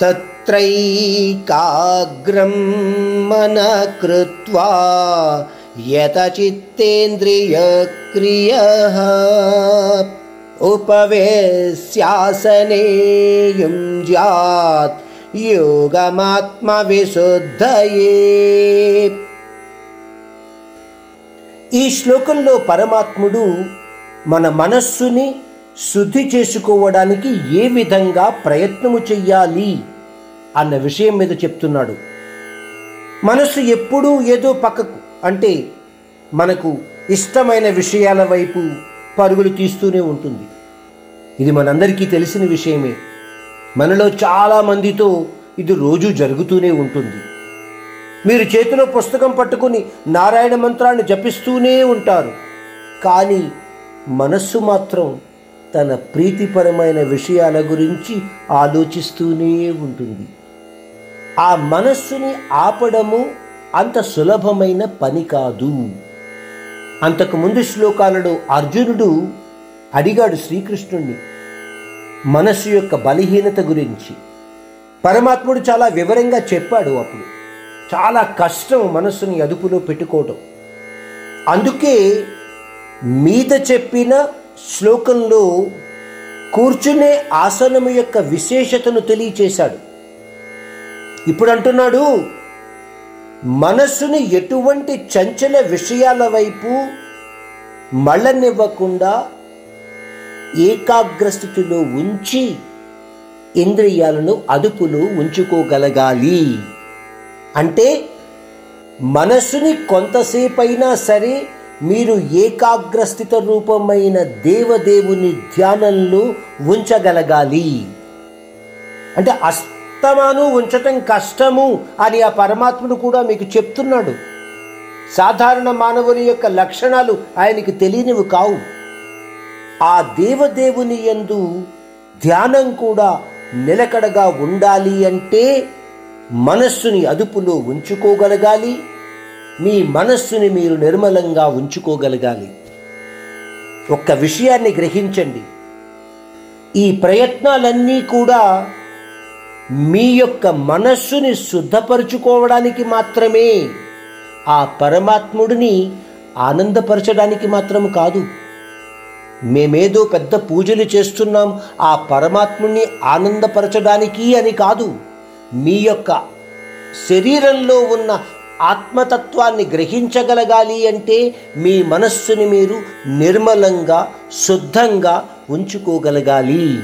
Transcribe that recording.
తత్రైకాగ్రం మన కృత్వా యతచిత్తేంద్రియక్రియ ఉపవేశ్యాసనే యుంజ్యాత్ యోగమాత్మవిశుద్ధయే ఈ శ్లోకంలో పరమాత్ముడు మన మనస్సుని శుద్ధి చేసుకోవడానికి ఏ విధంగా ప్రయత్నము చెయ్యాలి అన్న విషయం మీద చెప్తున్నాడు. మనస్సు ఎప్పుడూ ఏదో పక్కకు అంటే మనకు ఇష్టమైన విషయాల వైపు పరుగులు తీస్తూనే ఉంటుంది. ఇది మనందరికీ తెలిసిన విషయమే. మనలో చాలామందితో ఇది రోజు జరుగుతూనే ఉంటుంది. మీరు చేతిలో పుస్తకం పట్టుకుని నారాయణ మంత్రాన్ని జపిస్తూనే ఉంటారు. కానీ మనస్సు మాత్రం తన ప్రీతిపరమైన విషయాల గురించి ఆలోచిస్తూనే ఉంటుంది. ఆ మనస్సుని ఆపడము అంత సులభమైన పని కాదు. అంతకు ముందు శ్లోకాలలో అర్జునుడు అడిగాడు శ్రీకృష్ణుణ్ణి మనస్సు యొక్క బలహీనత గురించి. పరమాత్ముడు చాలా వివరంగా చెప్పాడు అప్పుడు. చాలా కష్టం మనస్సుని అదుపులో పెట్టుకోవడం అందుకే మీద చెప్పిన శ్లోకంలో కూర్చునే ఆసనము యొక్క విశేషతను తెలియచేశాడు. ఇప్పుడు అంటున్నాడు మనస్సుని ఎటువంటి చంచల విషయాల వైపు మళ్ళనివ్వకుండా ఏకాగ్రస్థితిలో ఉంచి ఇంద్రియాలను అదుపులో ఉంచుకోగలగాలి. అంటే మనస్సుని కొంతసేపైనా సరే మీరు ఏకాగ్రస్థిత రూపమైన దేవదేవుని ధ్యానంలో ఉంచగలగాలి. అంటే అస్తమాను ఉంచటం కష్టము అని ఆ పరమాత్ముడు కూడా మీకు చెప్తున్నాడు. సాధారణ మానవుని యొక్క లక్షణాలు ఆయనకి తెలియనివి కావు. ఆ దేవదేవుని యందు ధ్యానం కూడా నిలకడగా ఉండాలి అంటే మనస్సుని అదుపులో ఉంచుకోగలగాలి. మీ మనస్సుని మీరు నిర్మలంగా ఉంచుకోగలగాలి. ఒక్క విషయాన్ని గ్రహించండి. ఈ ప్రయత్నాలన్నీ కూడా మీ యొక్క మనస్సుని శుద్ధపరుచుకోవడానికి మాత్రమే ఆ పరమాత్ముడిని ఆనందపరచడానికి మాత్రం కాదు. మేమేదో పెద్ద పూజలు చేస్తున్నాం ఆ పరమాత్ముని ఆనందపరచడానికి అని కాదు. మీ యొక్క శరీరంలో ఉన్న ఆత్మతత్వాన్ని గ్రహించగలగాలి అంటే మీ మనస్సుని మీరు నిర్మలంగా శుద్ధంగా ఉంచుకోగలగాలి.